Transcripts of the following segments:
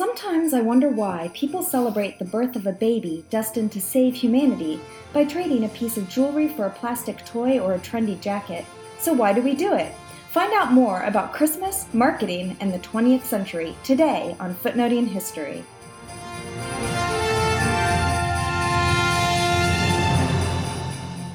Sometimes I wonder why people celebrate the birth of a baby destined to save humanity by trading a piece of jewelry for a plastic toy or a trendy jacket. So, why do we do it? Find out more about Christmas, marketing, and the 20th century today on Footnoting History.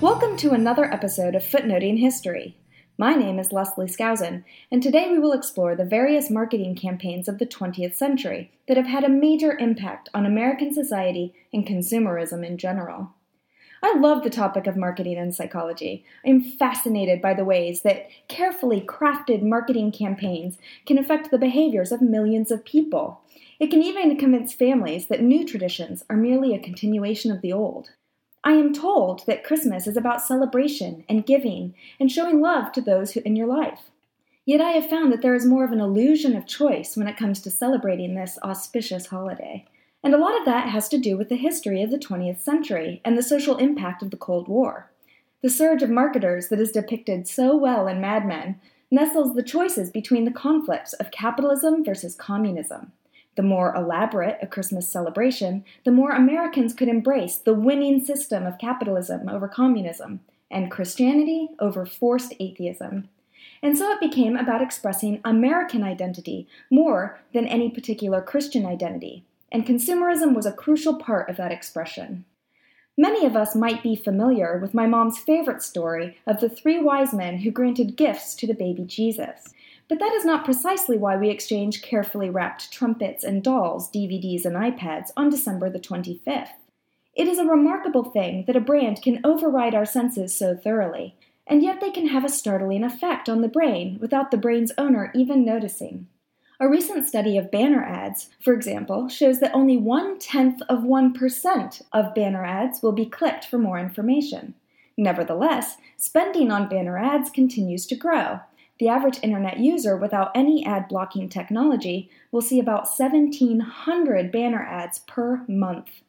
Welcome to another episode of Footnoting History. My name is Leslie Skousen, and today we will explore the various marketing campaigns of the 20th century that have had a major impact on American society and consumerism in general. I love the topic of marketing and psychology. I am fascinated by the ways that carefully crafted marketing campaigns can affect the behaviors of millions of people. It can even convince families that new traditions are merely a continuation of the old. I am told that Christmas is about celebration and giving and showing love to those who, in your life. Yet I have found that there is more of an illusion of choice when it comes to celebrating this auspicious holiday. And a lot of that has to do with the history of the 20th century and the social impact of the Cold War. The surge of marketers that is depicted so well in Mad Men nestles the choices between the conflicts of capitalism versus communism. The more elaborate a Christmas celebration, the more Americans could embrace the winning system of capitalism over communism and Christianity over forced atheism. And so it became about expressing American identity more than any particular Christian identity, and consumerism was a crucial part of that expression. Many of us might be familiar with my mom's favorite story of the three wise men who granted gifts to the baby Jesus. But that is not precisely why we exchange carefully wrapped trumpets and dolls, DVDs, and iPads on December the 25th. It is a remarkable thing that a brand can override our senses so thoroughly, and yet they can have a startling effect on the brain without the brain's owner even noticing. A recent study of banner ads, for example, shows that only one tenth of 1% of banner ads will be clicked for more information. Nevertheless, spending on banner ads continues to grow, the average internet user without any ad blocking technology will see about 1,700 banner ads per month.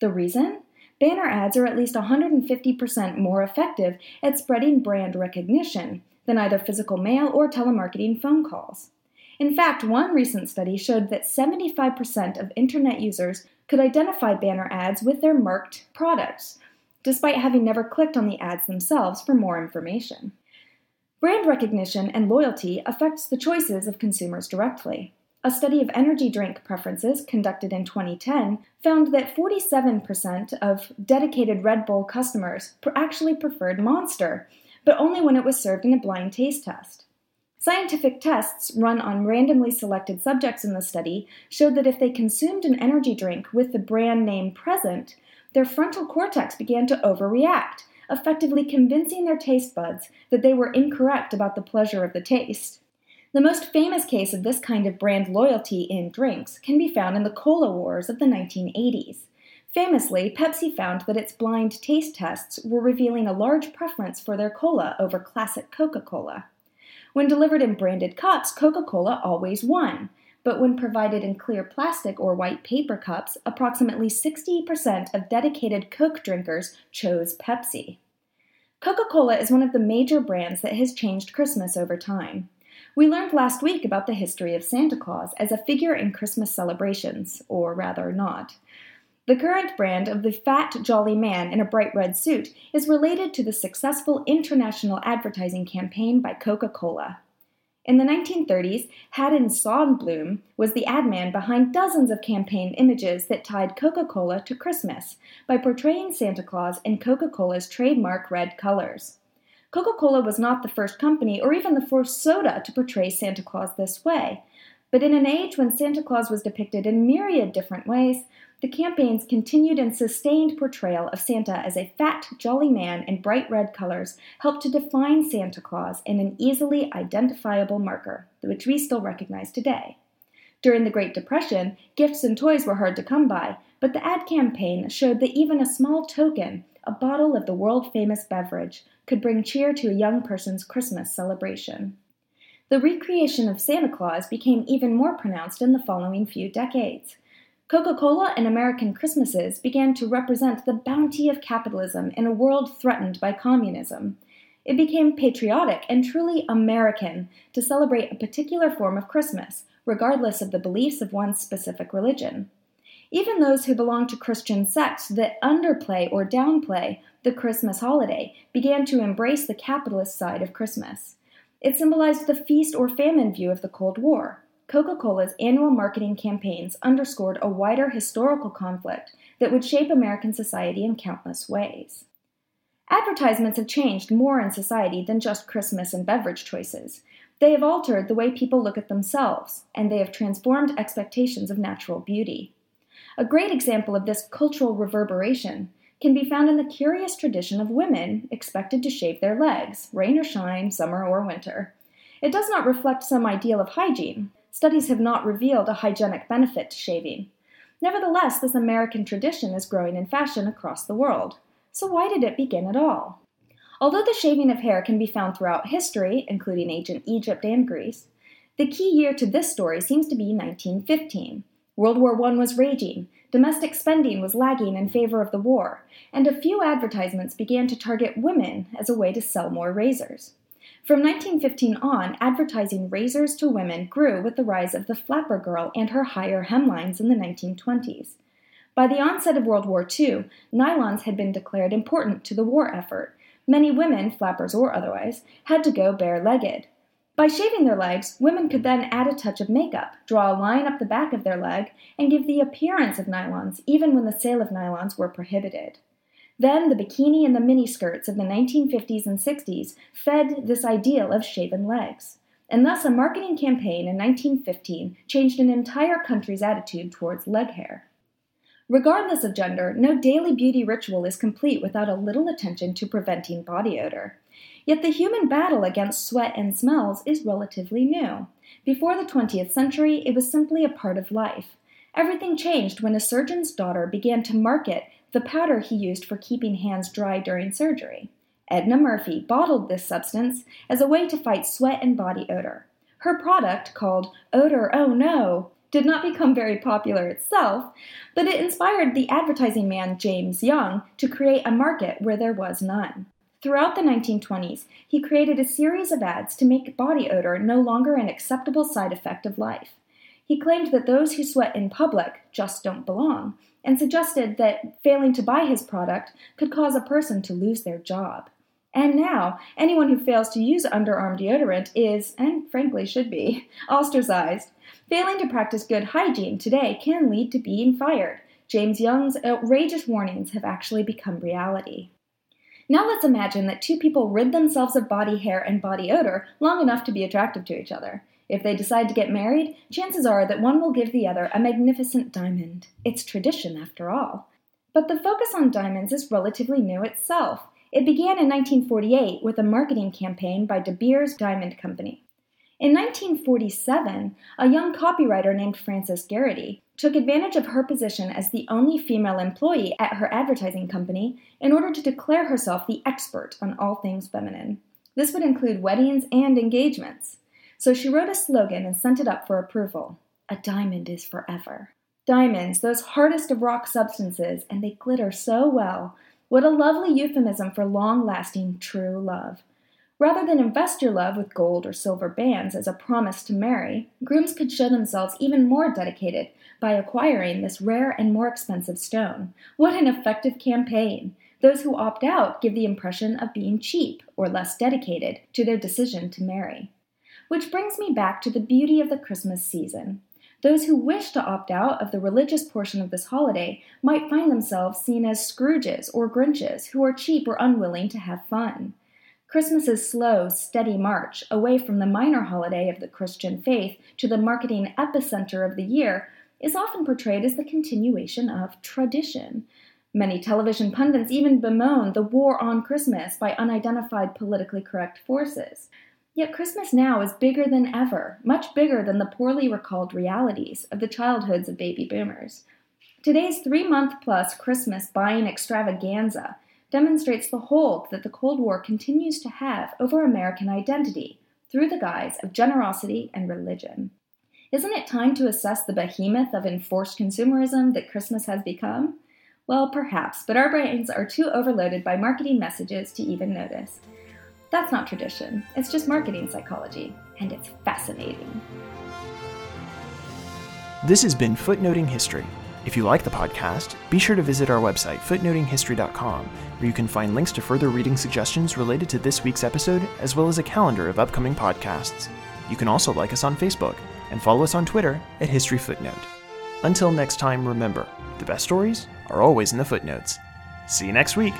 The reason? Banner ads are at least 150% more effective at spreading brand recognition than either physical mail or telemarketing phone calls. In fact, one recent study showed that 75% of internet users could identify banner ads with their marked products, despite having never clicked on the ads themselves for more information. Brand recognition and loyalty affects the choices of consumers directly. A study of energy drink preferences conducted in 2010 found that 47% of dedicated Red Bull customers actually preferred Monster, but only when it was served in a blind taste test. Scientific tests run on randomly selected subjects in the study showed that if they consumed an energy drink with the brand name present, their frontal cortex began to overreact, effectively convincing their taste buds that they were incorrect about the pleasure of the taste. The most famous case of this kind of brand loyalty in drinks can be found in the Cola Wars of the 1980s. Famously, Pepsi found that its blind taste tests were revealing a large preference for their cola over classic Coca Cola. When delivered in branded cups, Coca Cola always won, but when provided in clear plastic or white paper cups, approximately 60% of dedicated Coke drinkers chose Pepsi. Coca Cola is one of the major brands that has changed Christmas over time. We learned last week about the history of Santa Claus as a figure in Christmas celebrations, or rather not. The current brand of the fat, jolly man in a bright red suit is related to the successful international advertising campaign by Coca Cola. In the 1930s, Haddon Sundblom was the ad man behind dozens of campaign images that tied Coca Cola to Christmas by portraying Santa Claus in Coca Cola's trademark red colors. Coca Cola was not the first company or even the first soda to portray Santa Claus this way, but in an age when Santa Claus was depicted in myriad different ways, the campaign's continued and sustained portrayal of Santa as a fat, jolly man in bright red colors helped to define Santa Claus in an easily identifiable marker, which we still recognize today. During the Great Depression, gifts and toys were hard to come by, but the ad campaign showed that even a small token, a bottle of the world famous beverage, could bring cheer to a young person's Christmas celebration. The recreation of Santa Claus became even more pronounced in the following few decades. Coca Cola and American Christmases began to represent the bounty of capitalism in a world threatened by communism. it became patriotic and truly American to celebrate a particular form of Christmas, regardless of the beliefs of one's specific religion. Even those who belong to Christian sects that underplay or downplay the Christmas holiday began to embrace the capitalist side of Christmas. It symbolized the feast or famine view of the Cold War. Coca Cola's annual marketing campaigns underscored a wider historical conflict that would shape American society in countless ways. Advertisements have changed more in society than just Christmas and beverage choices. They have altered the way people look at themselves, and they have transformed expectations of natural beauty. A great example of this cultural reverberation can be found in the curious tradition of women expected to shave their legs, rain or shine, summer or winter. It does not reflect some ideal of hygiene. Studies have not revealed a hygienic benefit to shaving. Nevertheless, this American tradition is growing in fashion across the world. So, why did it begin at all? Although the shaving of hair can be found throughout history, including ancient Egypt and Greece, the key year to this story seems to be 1915. World War I was raging, domestic spending was lagging in favor of the war, and a few advertisements began to target women as a way to sell more razors. From 1915 on, advertising razors to women grew with the rise of the flapper girl and her higher hemlines in the 1920s. By the onset of World War II, nylons had been declared important to the war effort. Many women, flappers or otherwise, had to go bare legged. By shaving their legs, women could then add a touch of makeup, draw a line up the back of their leg, and give the appearance of nylons even when the sale of nylons were prohibited. Then the bikini and the miniskirts of the 1950s and 60s fed this ideal of shaven legs. And thus, a marketing campaign in 1915 changed an entire country's attitude towards leg hair. Regardless of gender, no daily beauty ritual is complete without a little attention to preventing body odor. Yet the human battle against sweat and smells is relatively new. Before the 20th century, it was simply a part of life. Everything changed when a surgeon's daughter began to market the powder he used for keeping hands dry during surgery. Edna Murphey bottled this substance as a way to fight sweat and body odor. Her product, called Odor Oh No, did not become very popular itself, but it inspired the advertising man James Young to create a market where there was none. Throughout the 1920s, he created a series of ads to make body odor no longer an acceptable side effect of life. He claimed that those who sweat in public just don't belong, and suggested that failing to buy his product could cause a person to lose their job. And now, anyone who fails to use underarm deodorant is, and frankly should be, ostracized. Failing to practice good hygiene today can lead to being fired. James Young's outrageous warnings have actually become reality. Now let's imagine that two people rid themselves of body hair and body odor long enough to be attractive to each other. If they decide to get married, chances are that one will give the other a magnificent diamond. It's tradition, after all. But the focus on diamonds is relatively new itself. It began in 1948 with a marketing campaign by De Beers Diamond Company. In 1947, a young copywriter named Frances Gerety took advantage of her position as the only female employee at her advertising company in order to declare herself the expert on all things feminine. This would include weddings and engagements. So she wrote a slogan and sent it up for approval A diamond is forever. Diamonds, those hardest of rock substances, and they glitter so well what a lovely euphemism for long lasting true love. Rather than invest your love with gold or silver bands as a promise to marry, grooms could show themselves even more dedicated by acquiring this rare and more expensive stone. What an effective campaign! Those who opt out give the impression of being cheap or less dedicated to their decision to marry. Which brings me back to the beauty of the Christmas season. Those who wish to opt out of the religious portion of this holiday might find themselves seen as Scrooges or Grinches who are cheap or unwilling to have fun. Christmas's slow, steady march away from the minor holiday of the Christian faith to the marketing epicenter of the year is often portrayed as the continuation of tradition. Many television pundits even bemoan the war on Christmas by unidentified politically correct forces. Yet Christmas now is bigger than ever, much bigger than the poorly recalled realities of the childhoods of baby boomers. Today's three month plus Christmas buying extravaganza demonstrates the hold that the Cold War continues to have over American identity through the guise of generosity and religion. Isn't it time to assess the behemoth of enforced consumerism that Christmas has become? Well, perhaps, but our brains are too overloaded by marketing messages to even notice. That's not tradition, it's just marketing psychology, and it's fascinating. This has been Footnoting History. If you like the podcast, be sure to visit our website, footnotinghistory.com, where you can find links to further reading suggestions related to this week's episode, as well as a calendar of upcoming podcasts. You can also like us on Facebook and follow us on Twitter at History Footnote. Until next time, remember the best stories are always in the footnotes. See you next week.